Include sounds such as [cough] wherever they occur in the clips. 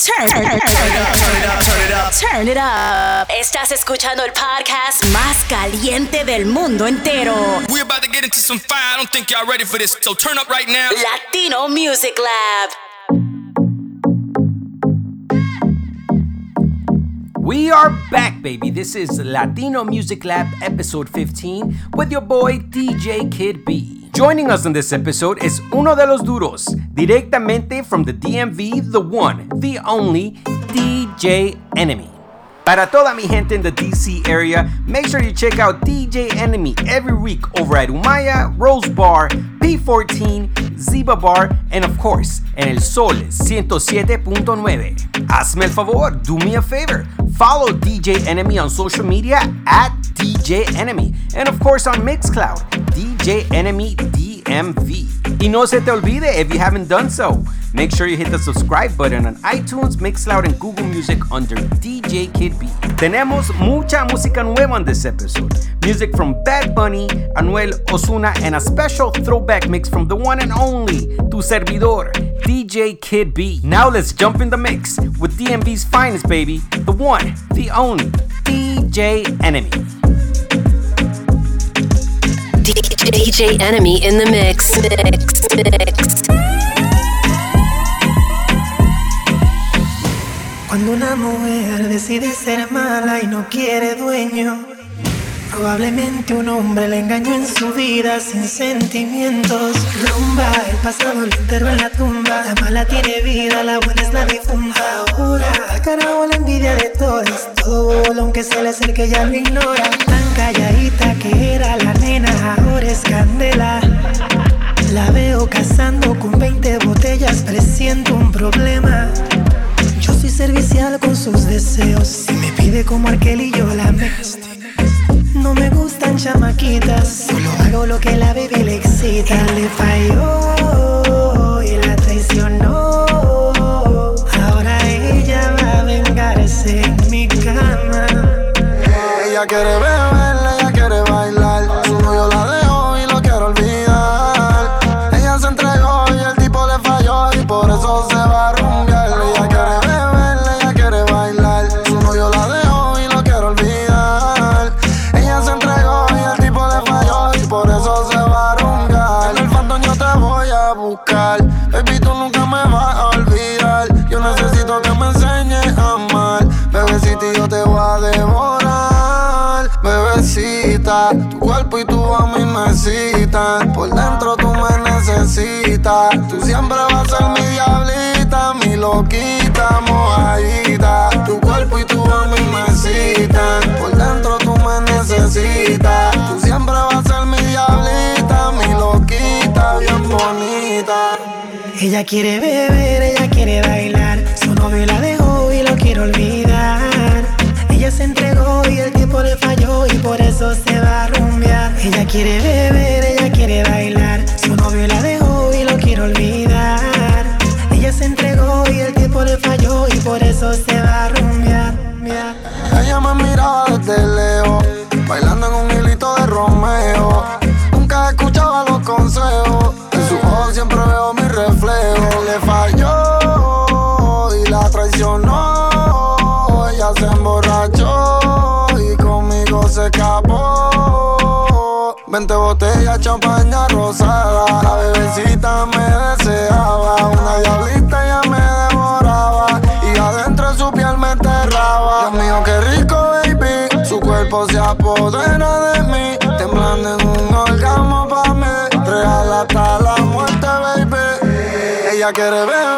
Turn, turn, turn, turn it up, turn it up, turn it up. Turn it up. Estás escuchando el podcast más caliente del mundo entero. We're about to get into some fire. I don't think y'all ready for this. So turn up right now. Latino Music Lab. We are back, baby. This is Latino Music Lab episode 15 with your boy DJ Kid B. Joining us on this episode is uno de los duros, directamente from the DMV, the one, the only DJ Enemy. Para toda mi gente in the DC area, make sure you check out DJ Enemy every week over at Umaya, Rose Bar, P14, Ziba Bar, and of course, en El Sol 107.9. Hazme el favor, do me a favor. Follow DJ Enemy on social media at DJ Enemy, and of course on Mixcloud, DJ Enemy DMV. Y no se te olvide if you haven't done so, make sure you hit the subscribe button on iTunes, Mixcloud, and Google Music under DJ Kid B. Tenemos mucha música nueva on this episode. Music from Bad Bunny, Anuel Osuna, and a special throwback mix from the one and only Tu Servidor, DJ Kid B. Now let's jump in the mix with DMV's finest, baby, the one, the only DJ Enemy. DJ Enemy in the mix. Mix, mix. Cuando una mujer decide ser mala y no quiere dueño, probablemente un hombre le engañó en su vida sin sentimientos. Rumba, el pasado lo enterró en la tumba. La mala tiene vida, la buena es la difunta. Ahora, al carajo la envidia de todos. Todo aunque se le acerque ya lo ignora. Tan calladita que era la nena, ahora es candela. La veo cazando con 20 botellas, presiento un problema. Yo soy servicial con sus deseos. Si me pide como aquel y yo la me. No me gustan chamaquitas, solo hago lo que la baby le excita. Él le falló y la traicionó. Ahora ella va a vengarse en mi cama. Ella quiere beber, loquita, mojadita. Tu cuerpo y tu a mí me citan. Por dentro tú me necesitas. Tú siempre vas a ser mi diablita, mi loquita, bien bonita. Ella quiere beber, ella quiere bailar. Su novio la dejó y lo quiere olvidar. Ella se entregó y el tiempo le falló y por eso se va a rumbear. Ella quiere beber, ella quiere bailar. Su novio la dejó y lo quiere olvidar. Falló y por eso se va a rumbear. Ella me miraba desde lejos, bailando en un hilito de Romeo. Nunca escuchaba los consejos, en su ojos siempre veo mi reflejo. Le falló y la traicionó. Ella se emborrachó y conmigo se escapó. Veinte botellas, champaña rosada. La bebecita Ella quiere beber,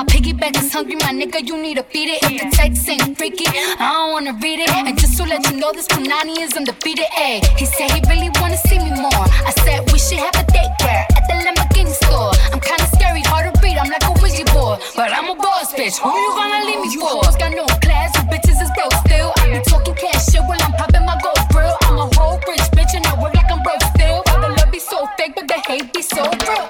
My piggyback is hungry, my nigga, you need to feed it. If the text ain't freaky, I don't wanna read it. And just to let you know, this Punani is undefeated. Ayy, he said he really wanna see me more. I said we should have a date where at the Lamborghini store. I'm kinda scary, hard to read, I'm like a wizard boy. But I'm a boss bitch, who you gonna leave me for? You Got no class, you bitches is broke still. I be talking cash shit while I'm popping my gold grill. I'm a whole rich bitch and I work like I'm broke still. But the love be so fake, but the hate be so real.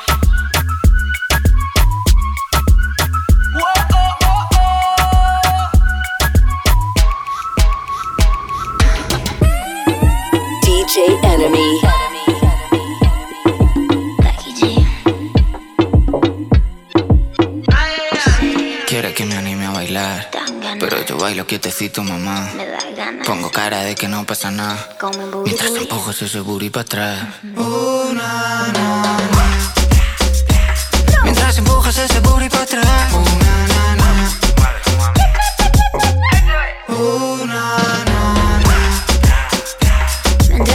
DJ Enemy. Quiere que me anime a bailar, pero yo bailo quietecito, mamá. Pongo cara de que no pasa nada. Mientras empujo ese booty para atrás. Mientras empujas ese booty para atrás.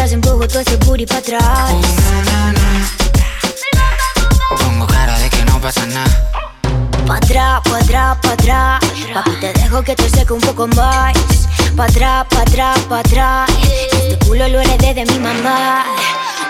Mientras empujo todo ese booty pa' atrás. Pongo cara de que no pasa nada. Pa' atrás, pa' atrás, pa' atrás. Papi, te dejo que te seque un poco más. Pa' atrás, pa' atrás, pa' atrás. Este culo lo heredé de mi mamá.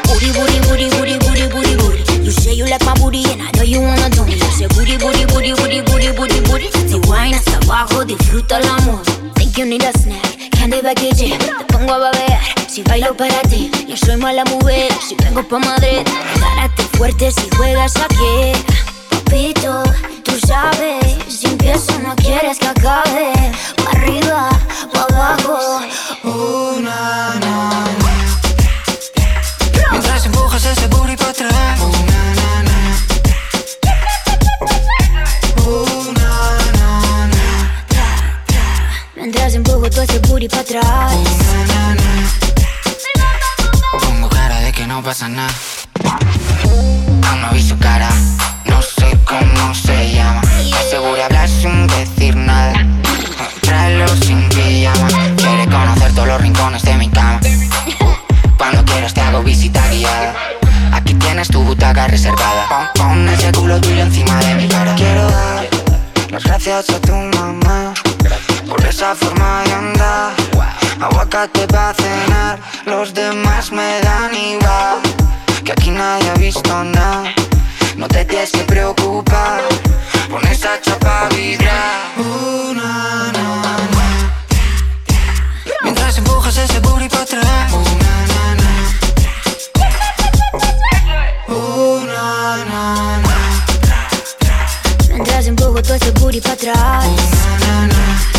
Booty, booty, booty, booty, booty, booty, booty. You say you like my booty and I know you wanna do me. You say booty, booty, booty, booty, booty, booty, booty. Si wine hasta abajo, disfruta el amor. You need a snack, candy. Te pongo a babear, si bailo para ti. Yo soy mala mujer, si vengo pa' Madrid. Gárate fuerte si juegas aquí. Papito, tú sabes, si empiezo no quieres que acabe. Pa' arriba, pa' abajo. Mientras empujas ese booty para atrás. Mientras empujo todo ese booty pa' atrás. Pongo cara de que no pasa nada. Aún no vi su cara, no sé cómo se llama. Asegura hablar sin decir nada. Tráelo sin pijama. Quiere conocer todos los rincones de mi cama. Cuando quieras te hago visita. Aquí tienes tu butaca reservada. Pon, pon ese culo tuyo encima de mi cara. Quiero dar las gracias a tu mamá por esa forma de andar. Aguacate para cenar, los demás me dan igual. Que aquí nadie ha visto nada. No te tienes que preocupar. Pon esa chapa a vibrar. Mientras empujas ese booty para atrás. Mientras empujo todo ese booty pa' atrás. Pongo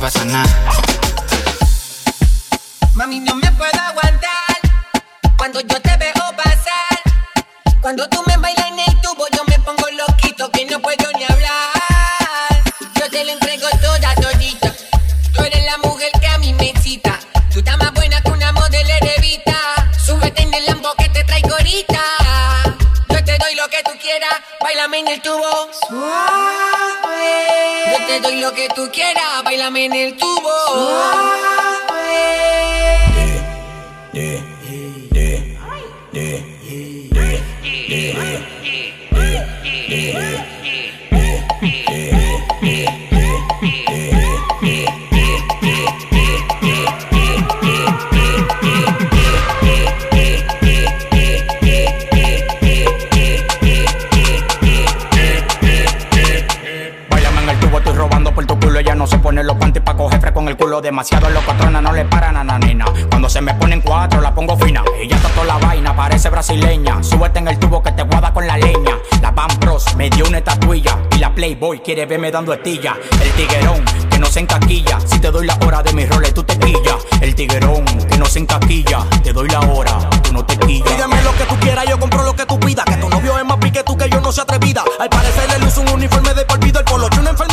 pasa nada. Mami, no me puedo aguantar cuando yo te veo pasar. Cuando tú me bailas en el tubo, yo me pongo loquito que no puedo ni hablar. Yo te lo entrego toda todita. Tú eres la mujer que a mí me excita. Tú estás más buena que una modelo levita. Súbete en el lambo que te traigo ahorita. Yo te doy lo que tú quieras, bailame en el tubo. Te doy lo que tú quieras, bailame en el tubo. Con el culo. Demasiado locotrona, no le paran a la nena. Cuando se me ponen cuatro, la pongo fina. Ella está toda la vaina, parece brasileña. Súbete en el tubo que te guada con la leña. La Van Bros me dio una estatuilla. Y la Playboy quiere verme dando estilla. El tiguerón que no se encaquilla. Si te doy la hora de mis roles, tú te quillas. El tiguerón que no se encaquilla. Te doy la hora, tú no te quillas. Pídeme lo que tú quieras, yo compro lo que tú pidas. Que tu novio es más pique tú que yo no se atrevida. Al parecer le luce un uniforme de por vida. El polo una enfermedad,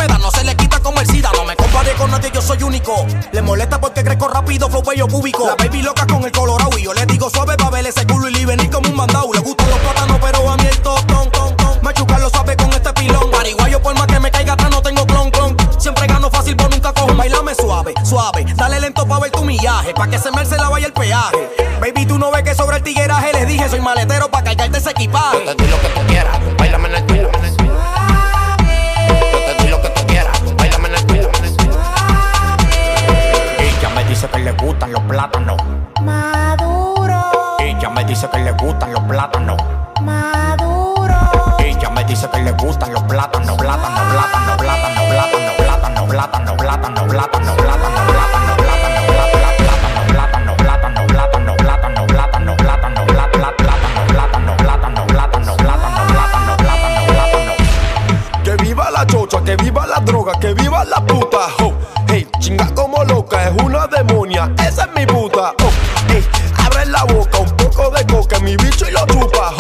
yo soy único. Le molesta porque crezco rápido, flow bello cúbico. La baby loca con el colorado y yo le digo suave pa' ver ese culo y venir como un mandado. Le gustan los plátanos, pero a mí el tostón, ton, ton. Machucarlo suave con este pilón. Pariguayo por más que me caiga atrás no tengo clon, clon. Siempre gano fácil, por nunca cojo. Bailame suave, suave. Dale lento pa' ver tu millaje, pa' que se me la vaya el peaje. Baby, tú no ves que sobre el tigueraje les dije, soy maletero pa' cargarte ese equipaje. Yo te doy lo que tú quieras, gustan los plátanos. Maduro, Ella me dice que le gustan los plátanos. maduro. Ella me dice que le gustan los plátanos, plátano, plátano, plátano, plátano, esa es mi puta. Oh, hey, abre la boca, un poco de coca, mi bicho y lo chupa.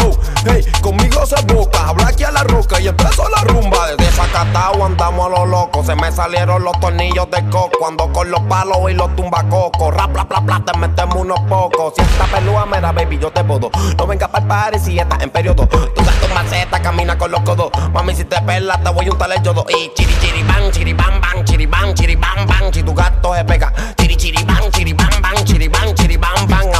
Hey, conmigo se boca, habla aquí a la roca y empezó la rumba. Desde Zacatau andamos a lo loco, se me salieron los tornillos de coco. Ando con los palos y los tumbacocos. Rap, bla, bla, te metemos unos pocos. Si esta pelúa me da, baby, yo te puedo. No venga para el party si estás en periodo. Tú tu maceta, camina con los codos. Mami, si te pelas, te voy a untar el yodo. Y chiri, chiri, bang, chiri, bang, bang, chiri, bang, chiri, bang, bang. Si tu gato se pega. Chiri, chiri, bang,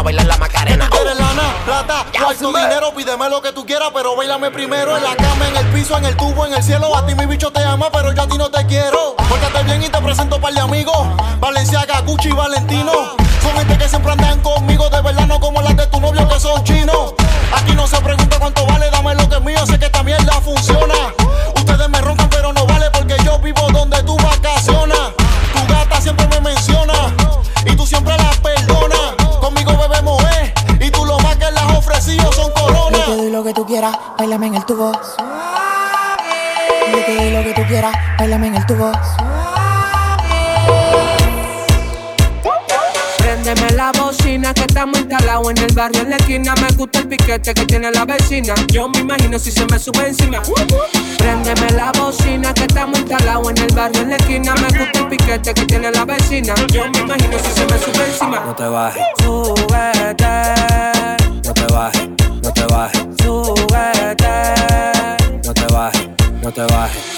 bailar la macarena. ¿Quieres lana, plata, cuarto, dinero? Pídeme lo que tú quieras, pero bailame primero en la cama, en el piso, en el tubo, en el cielo. A ti mi bicho te ama, pero yo a ti no te quiero. Pórtate bien y te presento par de amigos. Valenciaga, Gucci y Valentino. Son gente que siempre andan conmigo, de verdad no como las de tu novio que son chinos. Quieras, bailame en el tubo. Yo te doy lo que tú quieras, bailame en el tubo. Préndeme la bocina que estamos instalados en el barrio en la esquina. Me gusta el piquete que tiene la vecina. Yo me imagino si se me sube encima. Préndeme la bocina que estamos instalados en el barrio en la esquina. Me gusta el piquete que tiene la vecina. Yo me imagino si se me sube encima. No te bajes, Súbete, no te bajes, no te bajes, no te bajes,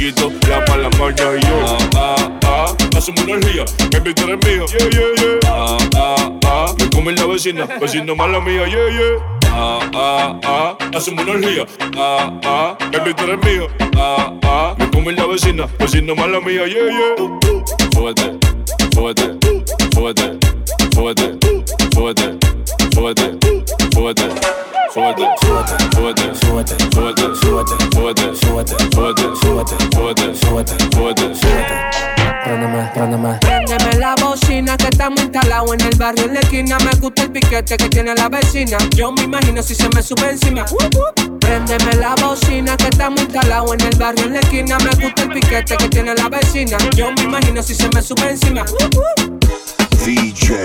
quito la mala maña. Y yo, ah, ah, ah. Hacemos energía, mi tú eres mío. Yeah, yeah, yeah. Ah, ah, ah. Me come la vecina, vecino mala mía. Yeah, yeah. Ah, ah, ah, hacemos una orgía. Ah, ah, baby, tú eres mío. Ah, ah, me come la vecina, vecino mala mía, yeah, yeah. Súbete, súbete, súbete, súbete, súbete, súbete, súbete, súbete, súbete, súbete, súbete, súbete, súbete, súbete, súbete, súbete, súbete, súbete, súbete. Préndeme, préndeme. Préndeme la bocina que estamos instalados en el barrio en la esquina. Me gusta el piquete que tiene la vecina. Yo me imagino si se me sube encima. Préndeme la bocina que estamos instalados en el barrio en la esquina. Me gusta el piquete que tiene la vecina. Yo me imagino si se me sube encima. DJ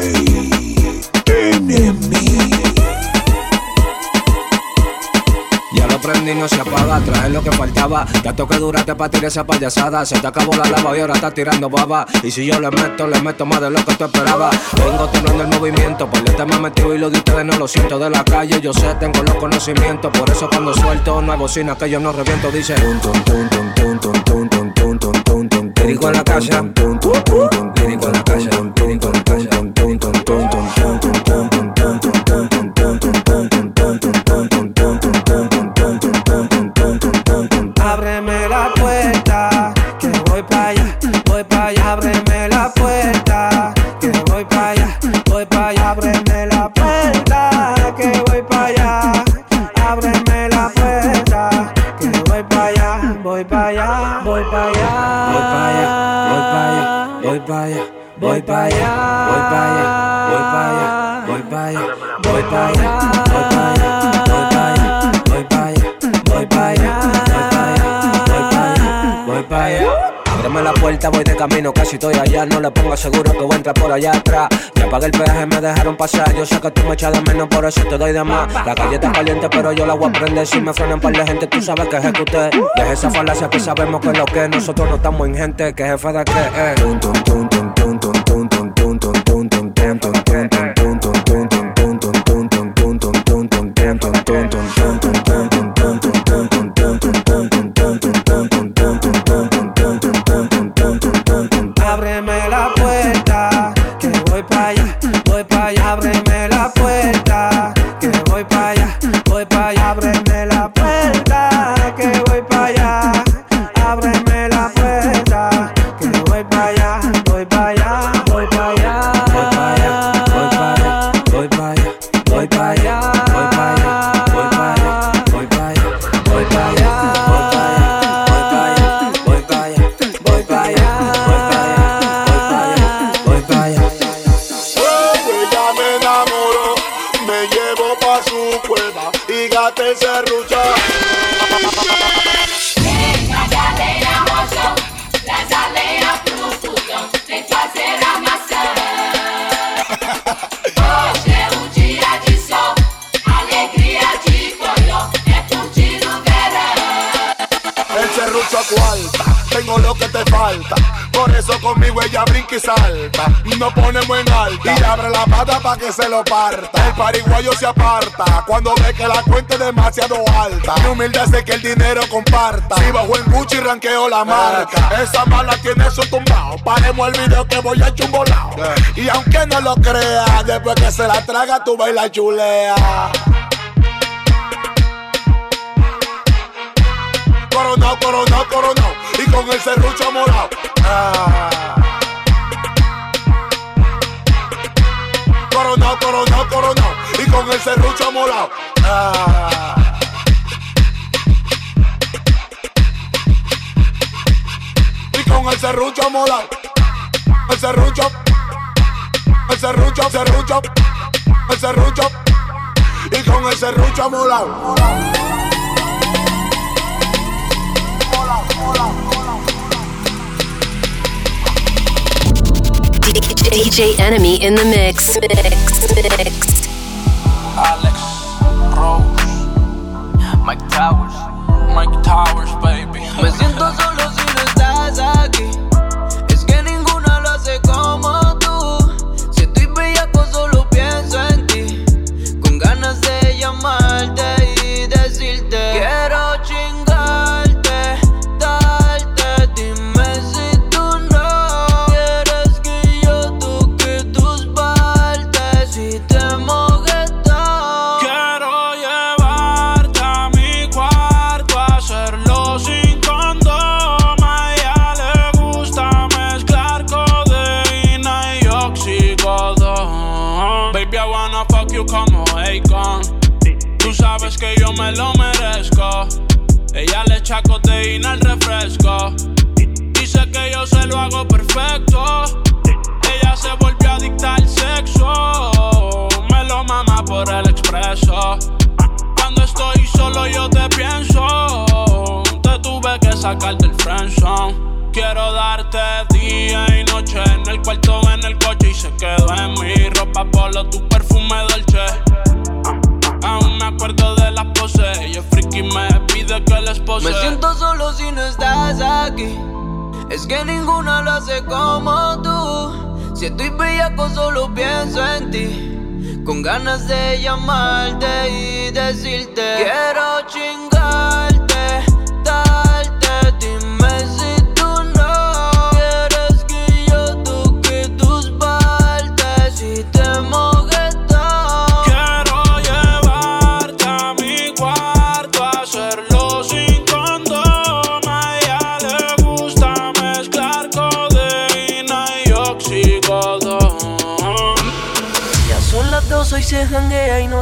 Enemy prende y no se apaga. Traje lo que faltaba. Tanto que duraste para tirar esa payasada. Se te acabó la lava y ahora estás tirando baba. Y si yo le meto, le meto más de lo que tú esperabas. Vengo temblando el movimiento. Por el tema metido y lo de ustedes no lo siento de la calle. Yo sé, tengo los conocimientos. Por eso cuando suelto no hay bocina que yo no reviento. Dice. Lírico en la casa. Lírico en la casa. camino, casi estoy allá. No le pongo seguro que voy a entrar por allá atrás. Ya pagué el peaje, me dejaron pasar. Yo sé que tú me echas de menos, por eso te doy de más. La calle está caliente, pero yo la voy a prender. Si me frenan par de gente, tú sabes que es ejecuté. Deja esa falacia que sabemos que es lo que. Nosotros no estamos en gente, que jefe de qué es. te serrucha. Bailando conmigo ella brinca y salta. y Nos ponemos en alta. Y abre la pata pa que se lo parta. El pariguayo se aparta cuando ve que la cuenta es demasiado alta. Mi humilde hace que el dinero comparta. Si bajo el Gucci ranqueo la marca. Eh. Esa mala tiene su tumbao. Paremos el video que voy a echar. Eh. Y aunque no lo crea, después que se la traga, tú baila chulea. Coronao, coronao, coronao. Y con el serrucho morado Coronado, coronado, coronado. Y con el serrucho molado. Y con el serrucho molado. El serrucho. El serrucho, serrucho. El serrucho. Y con el serrucho molado. Molado, molado, molado. DJ Enemy in the mix. Mix, mix. Alex Rose, Mike Towers, Mike Towers, baby. Me siento solo solo pienso en ti, con ganas de llamarte y decirte quiero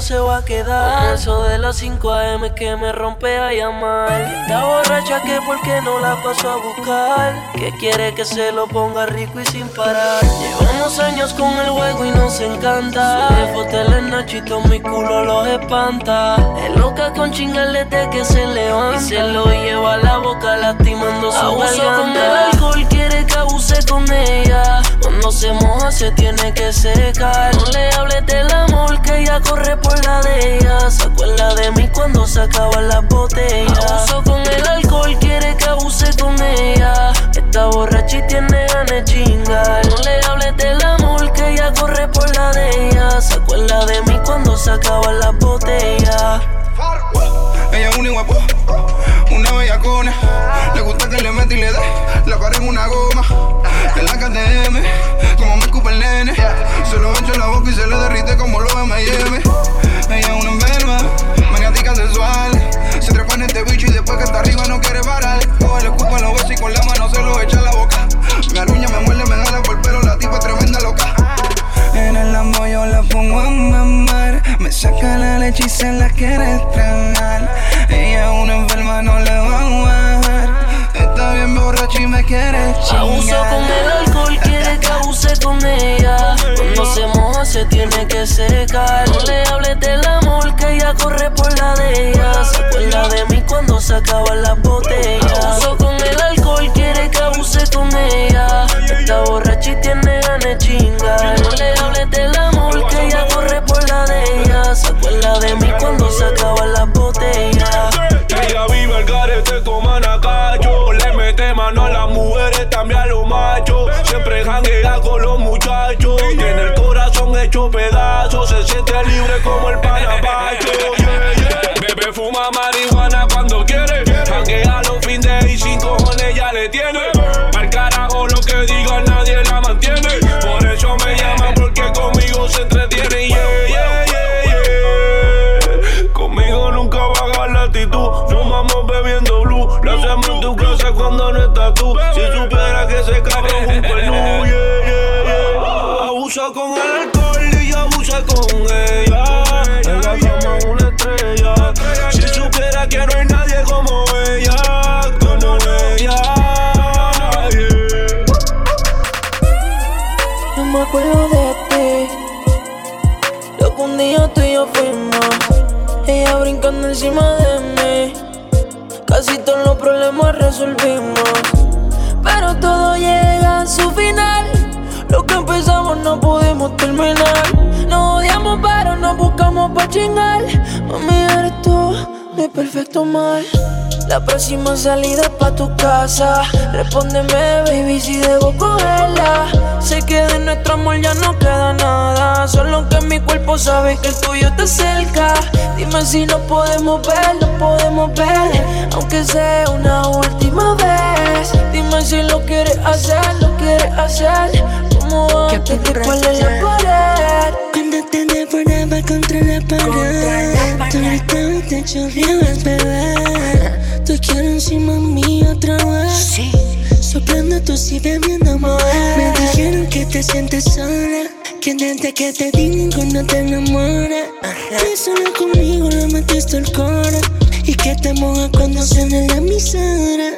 se va a quedar. Eso de las 5 AM que me rompe a llamar. Está borracha que porque no la paso a buscar. Que quiere que se lo ponga rico y sin parar. Llevamos años con el juego y nos encanta. Sube el nachito, mi culo los espanta. Es loca con chingarle de que se levanta. Y se lo lleva a la boca lastimando su Abuso con el alcohol, quiere que abuse con ella. Cuando se moja se tiene que secar. No le hables del que ella corre por la de ella. Se acuerda de mí cuando se las botellas. Abuso con el alcohol, quiere que abuse con ella. Está borracha y tiene ganas de chingar. No le hables del amor que ella corre por la de ella. Se acuerda de mí cuando se las botellas. Ella es una guapo, una bellacona. Le gusta que le mete y le dé la lo de Se siente libre como el panapacho. Bebe fuma marihuana cuando quiere Janguea los fines y sin cojones ya le tiene Al carajo lo que diga nadie la mantiene Por eso me llama porque conmigo se entretiene yeah, yeah, yeah, yeah. Conmigo nunca baja la actitud. Nos vamos bebiendo blue. Lo hacemos en tu casa cuando no estás tú. Si supiera que se cabrón un yeah, yeah. Abusa con el con ella. Ella como una estrella. Si supiera que no hay nadie como ella, como ella. yeah. No me acuerdo de ti. Lo que un día tú y yo fuimos. Ella brincando encima de mí. Casi todos los problemas resolvimos. Pero todo llega a su final. Lo que empezamos no pudimos terminar. Pa' chingar. Mami, eres tú, mi perfecto mal. La próxima salida es pa' tu casa. Respóndeme, baby, si debo cogerla. Sé que de nuestro amor ya no queda nada. Solo que mi cuerpo sabe que el tuyo está cerca. Dime si nos podemos ver, lo podemos ver. Aunque sea una última vez. Dime si lo quieres hacer, lo quieres hacer. Como antes de poner la pared. Devoraba contra la pared. Tú gritando te chorreabas, bebé. Tú quiero encima mío otra vez. Soplando tú sigues viendo amor. Me dijeron que te sientes sola Que desde que te di ninguno te enamora. Que solo conmigo le metiste el coro Y que te moja cuando suena la emisora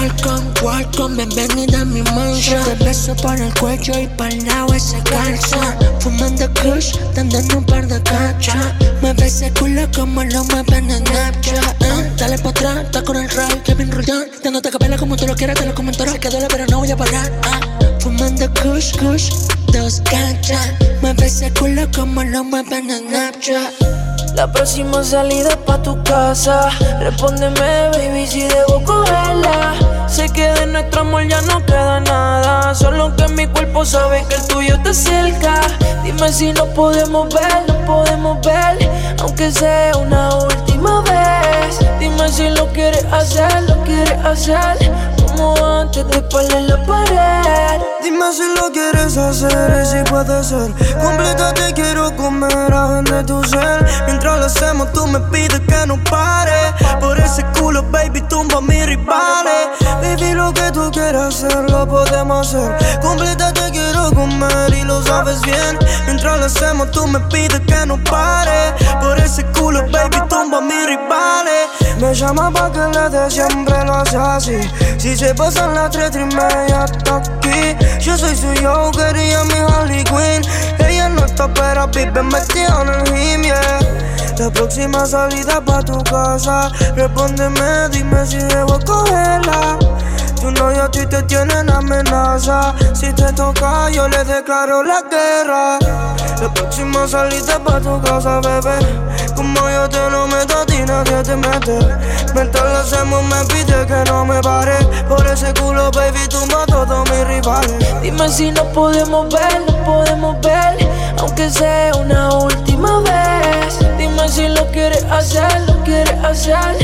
Welcome, welcome, bienvenida a mi mansion Te beso por el cuello y para el lado ese calza. Fumando kush, dándonos un par de cachas Mueve ese culo como lo mueven en Snapchat eh. Dale pa' atrás, está con el ride, Kevin Roldán Dándote capela como tú lo quieras, te lo comento ahora que duele pero no voy a parar eh. Fumando kush, kush, dos cachas. Mueve ese culo como lo mueven en Snapchat La próxima salida pa' tu casa. Respóndeme, baby, si debo cogerla. Sé que de nuestro amor ya no queda nada. Solo que mi cuerpo sabe que el tuyo está cerca. Dime si nos podemos ver, nos podemos ver. Aunque sea una última vez. Dime si lo quieres hacer, lo quieres hacer. Como antes de poner la pared. Dime si lo quieres hacer y si puede ser. Completa te quiero comer de tu ser. Mientras lo hacemos tú me pides que no pare. Por ese culo baby tumba mis rivales. Baby lo que tú quieras hacer lo podemos hacer. Completa quiero y los sabes bien. Mientras lo hacemos, tú me pides que no pare. Por ese culo, baby, tumba a mis rivales. Me llama pa' que le dé siempre lo hace así. Si se pasan las tres y media hasta aquí. Yo soy su yo, quería mi Harley Quinn. Ella no está, pero vive metida en el gym, yeah. La próxima salida pa' tu casa. Respóndeme, dime si debo cogerla. Tu novio a ti te tienen amenaza. Si te toca, yo le declaro la guerra. La próxima salida pa' tu casa, bebé. Como yo te lo meto, a ti nadie te mete. Mientras lo hacemos, me pide que no me pare. Por ese culo, baby, tú a todos mis rivales. Dime si nos podemos ver, nos podemos ver, aunque sea una última vez. Dime si lo quieres hacer, lo quieres hacer,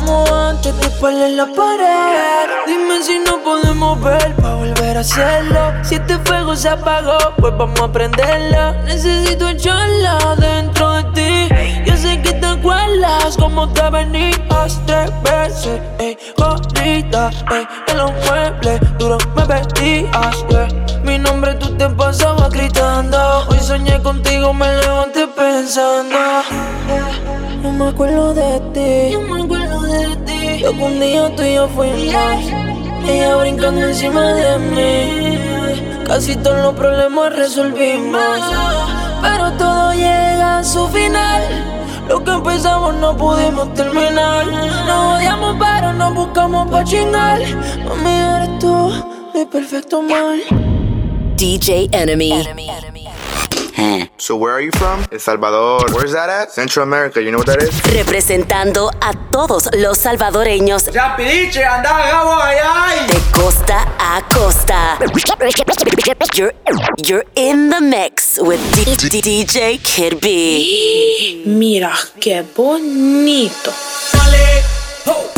como antes de en la pared. Dime si no podemos ver para volver a hacerlo. Si este fuego se apagó, pues vamos a prenderlo. Necesito echarla dentro de ti. Yo sé que te acuerdas como te venías tres veces, ey, gordita, ey, en los muebles duro me vestías, yeah. Mi nombre tú te pasabas gritando. Hoy soñé contigo, me levanté pensando. yeah. No me acuerdo de ti, no me acuerdo que un día tú y yo fuimos. Ella brincando encima de mí. Casi todos los problemas resolvimos. Pero todo llega a su final. Lo que empezamos no pudimos terminar. Nos odiamos, pero nos buscamos pa' chingar. Mami, eres tú, mi perfecto mal. DJ Enemy. So where are you from? El Salvador. Where's that at? Central America. You know what that is? Representando a todos los salvadoreños. Ya pidiche, anda, gabo, allá. De costa a costa. You're, you're in the mix with D- D- DJ Kid B. Mira qué bonito. Dale, ho,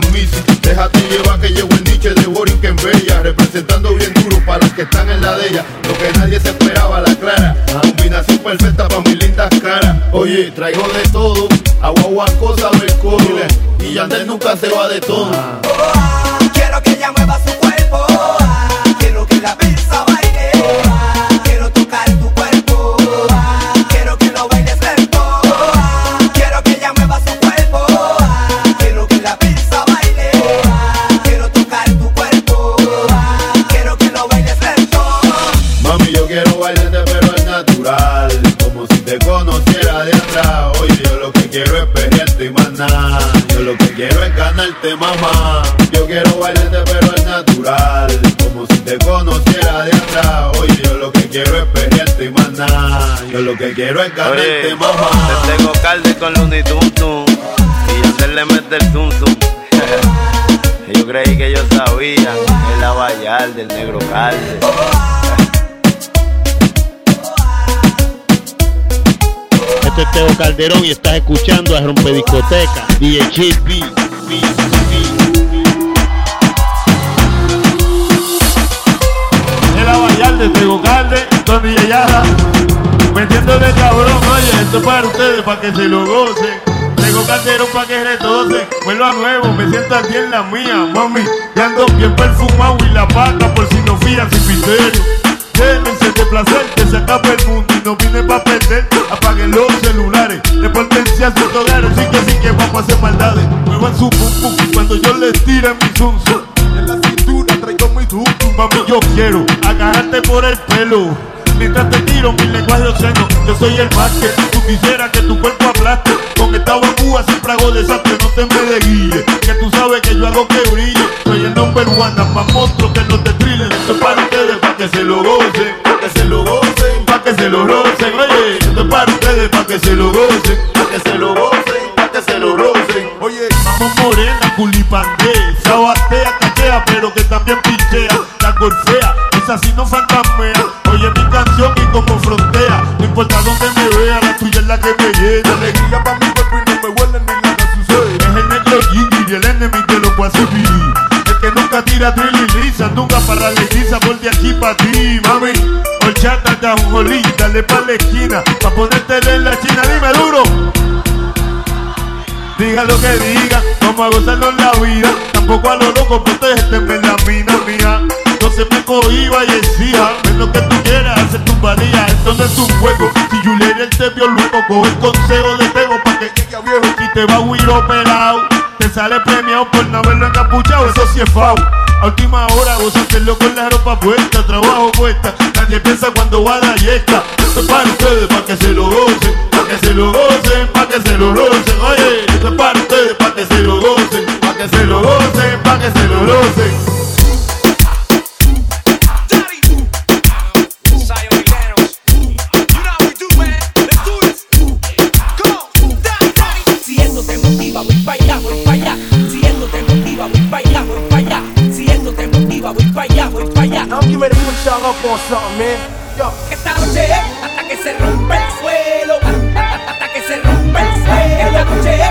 la. Déjate llevar que llevo el niche de Borinquen Bella. Representando bien duro para las que están en la de ella. Lo que nadie se esperaba, la clara. Combinación perfecta para mis lindas caras. Oye, traigo de todo. Agua, agua, cosa, del Y Yandel nunca se va de todo. Mamá. Yo quiero bailarte, pero es natural. Como si te conociera de atrás. Oye, yo lo que quiero es perrearte y más nada. Yo lo que quiero es ganarte, Oye, mamá. te tengo calde con Looney Tum Tum y Yandel le mete el tum tum. [laughs] yo creí que yo sabía, el la Vallar del negro calde. Este es Teo Calderón y estás escuchando a Rompediscoteca, DJ B. El Abayal de Tego Calde, con Yara. Metiéndole cabrón, oye, esto es para ustedes, para que se lo gocen. Tego Calderón para que retocen. Vuelvo a nuevo, me siento aquí en la mía, mami. Y ando bien perfumado y la paca por si no fían sin misterio. De placer que se acaba el mundo y no vine pa' perder. Apaguen los celulares, de potencia su hogar, sí que sí que vamos a hacer maldades. Muevan su pum pum cuando yo les tire mi zum zum. En la cintura traigo mi tum, mami yo quiero agarrarte por el pelo. Mientras te tiro mi lenguaje obsceno, yo soy el más que tú quisieras que tu cuerpo aplaste. Con esta bambúa siempre hago desastre, no te me de guille. Que tú sabes que yo hago que brille. Soy el number one, más monstruo que no te trillen. Esto es para ustedes, para que se lo gocen, que se lo gocen, para que se lo rocen. Oye, esto es para ustedes, para que se lo gocen, para que se lo gocen, para que se lo rocen. Oye, vamos morena, culipandé, sabatea, caquea, pero que también pichea, la golfea, esa sí no fantasmea. Oye mi canción y como frontea, no importa dónde me vea, la tuya es la que me llena. Alegría para mi cuerpo y no me huele ni nada sucede. Es el negro Gigi y el enemy que lo puede subir. El que nunca tira drill y lisa, nunca para la lisa, por de aquí pa' ti, mami. Horchata, jolí, dale pa' la esquina, pa' ponértela en la china, dime duro. Diga lo que diga, vamos a gozarnos la vida. Tampoco a lo loco, protégeme la mina mía. No se me cohiba y exija, menos que tú quieras hacer tu valía. Esto no es un juego. Si Juliet te vio loco, coge el consejo de Tego pa' que llegue viejo. Si te va a huir pelado, te sale premiado por no haberlo encapuchado. Eso sí es fao. Última hora vos hacerlo con la ropa puesta, trabajo puesta. Nadie piensa cuando va la yesca. Esto es para ustedes, para que se lo gocen, para que se lo gocen, para que se lo rocen. Oye, esto es para ustedes, para que se lo gocen, para que se lo gocen, para que se lo rocen. Motiva, voy pa' allá, voy pa' allá. I'm getting ready to put y'all up on something, man. Yo. Esta noche es hasta que se rompe el suelo. [laughs] Hasta que se rompe el suelo. Esta noche es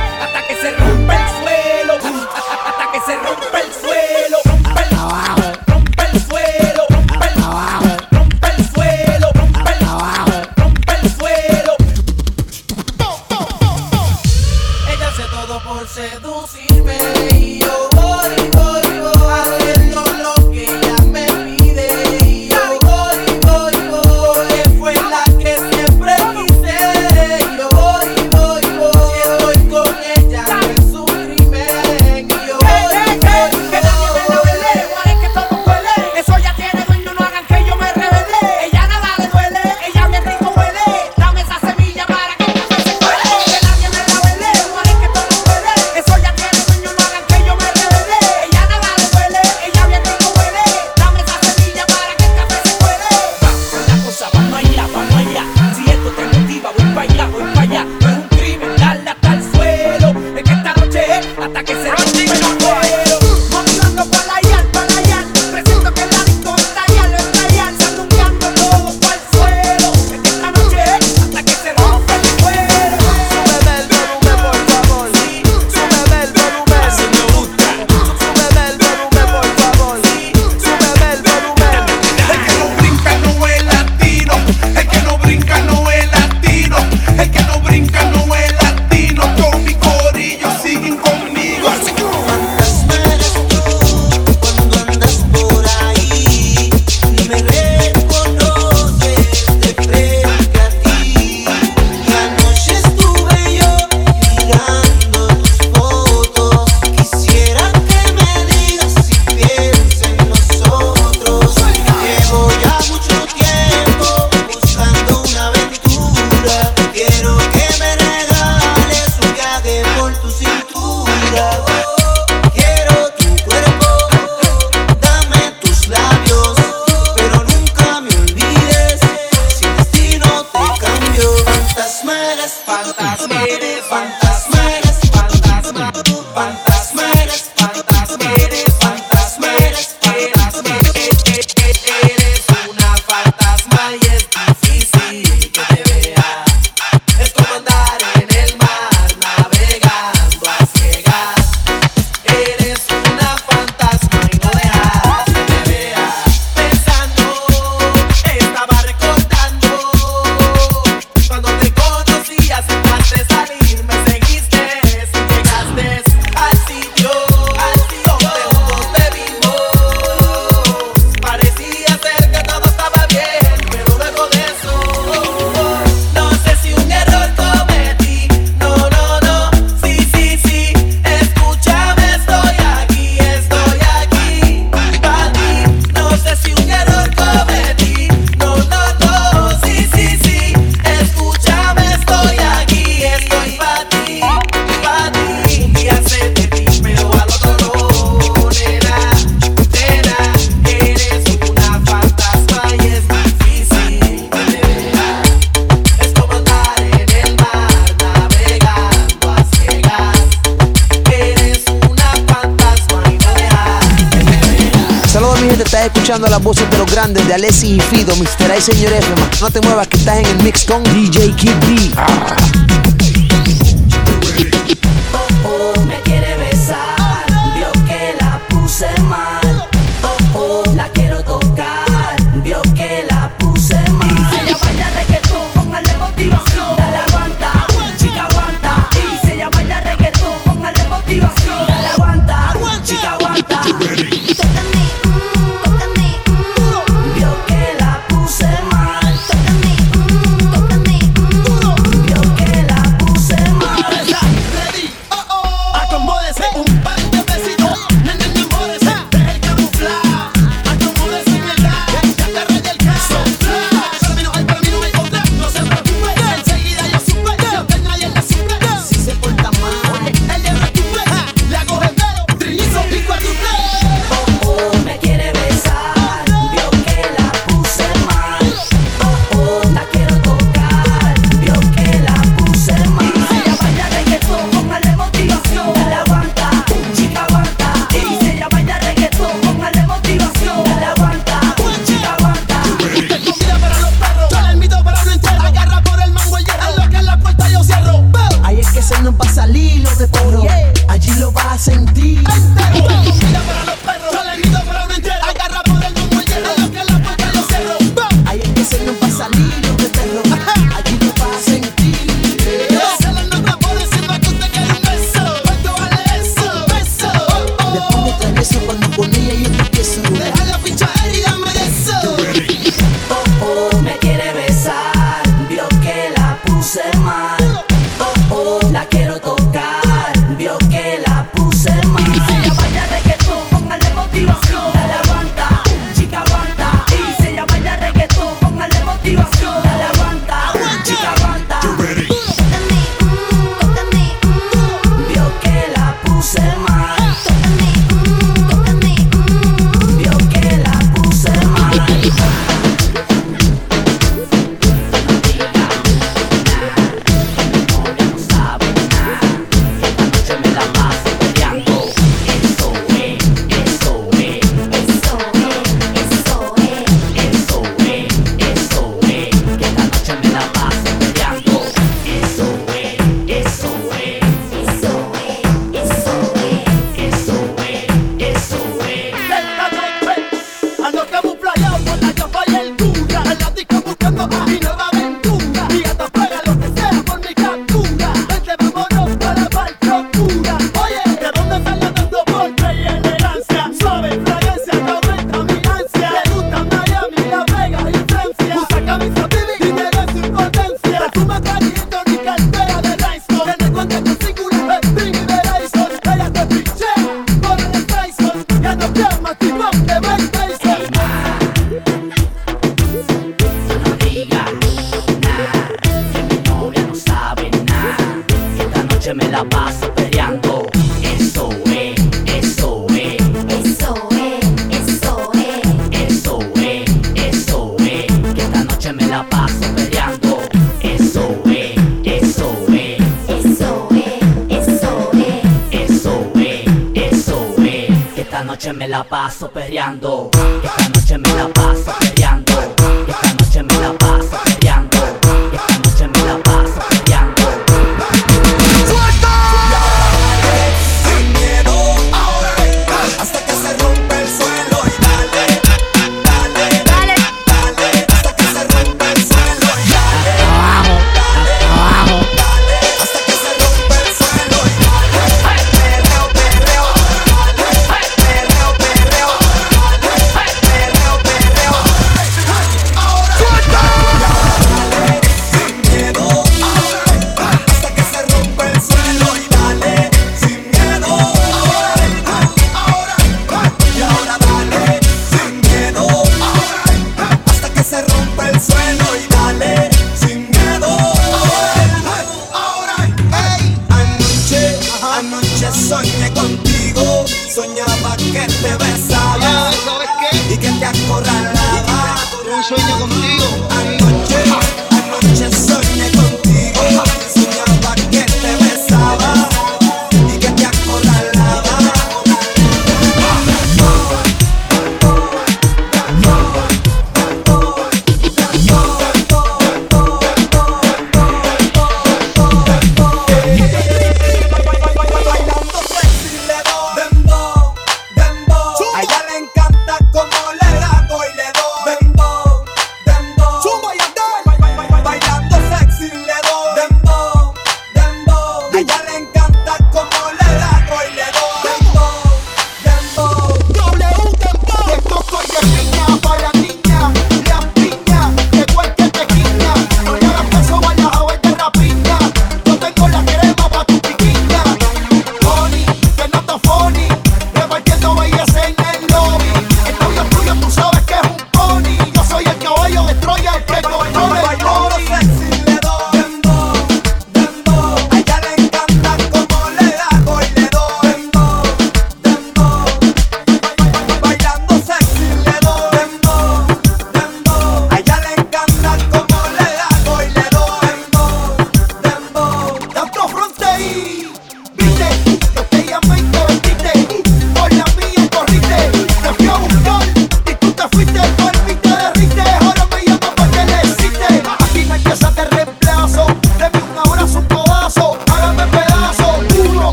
señor F, no te muevas que estás en el mix con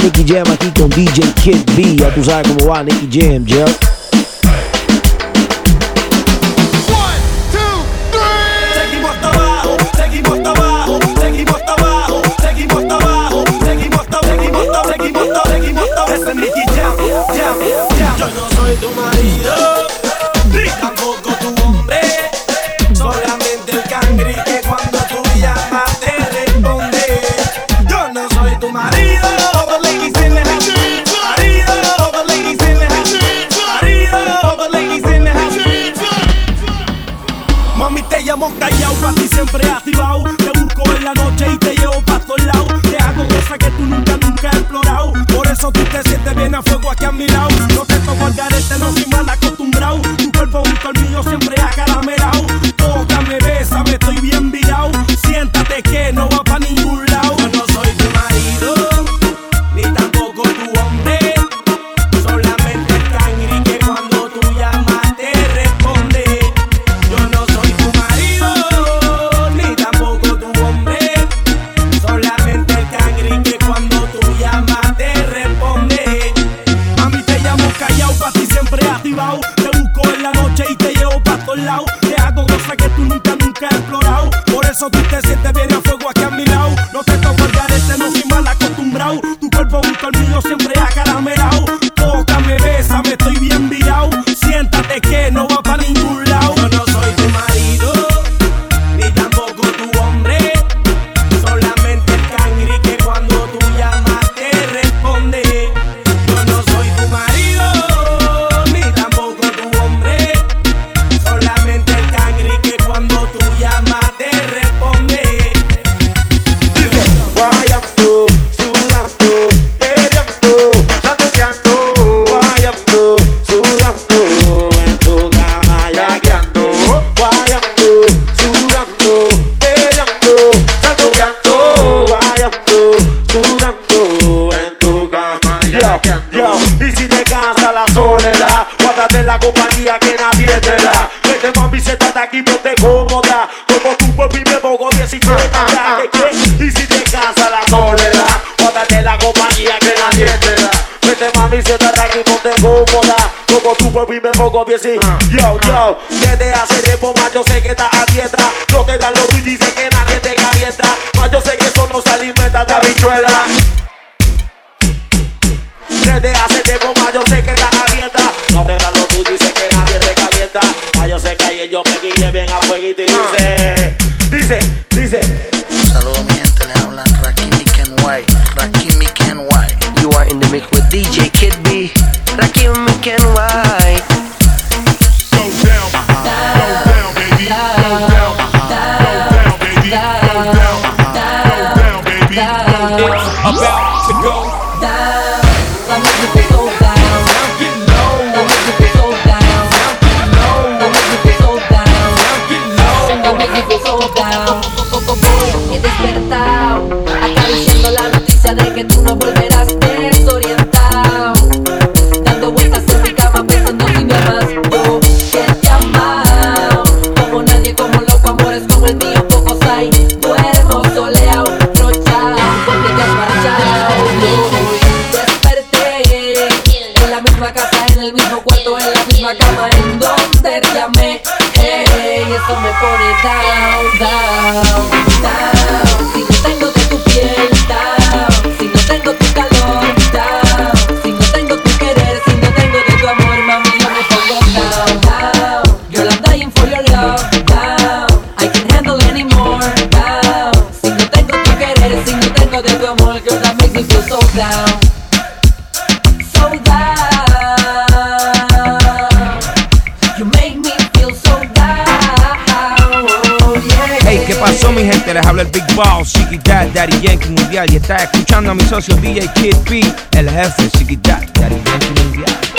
Nicky Jam aquí con DJ Kid B. Ya tú sabes cómo va Nicky Jam, Jeff. todos. Te hago cosas que tú nunca, nunca has explorado. Por eso tú te sientes bien que sí. Ah. Yo, yo, desde hace tiempo más yo sé que estás a dieta. Yankee Mundial y estás escuchando a mi socio DJ Kid P, el jefe, Chiquita, Daddy Yankee Mundial.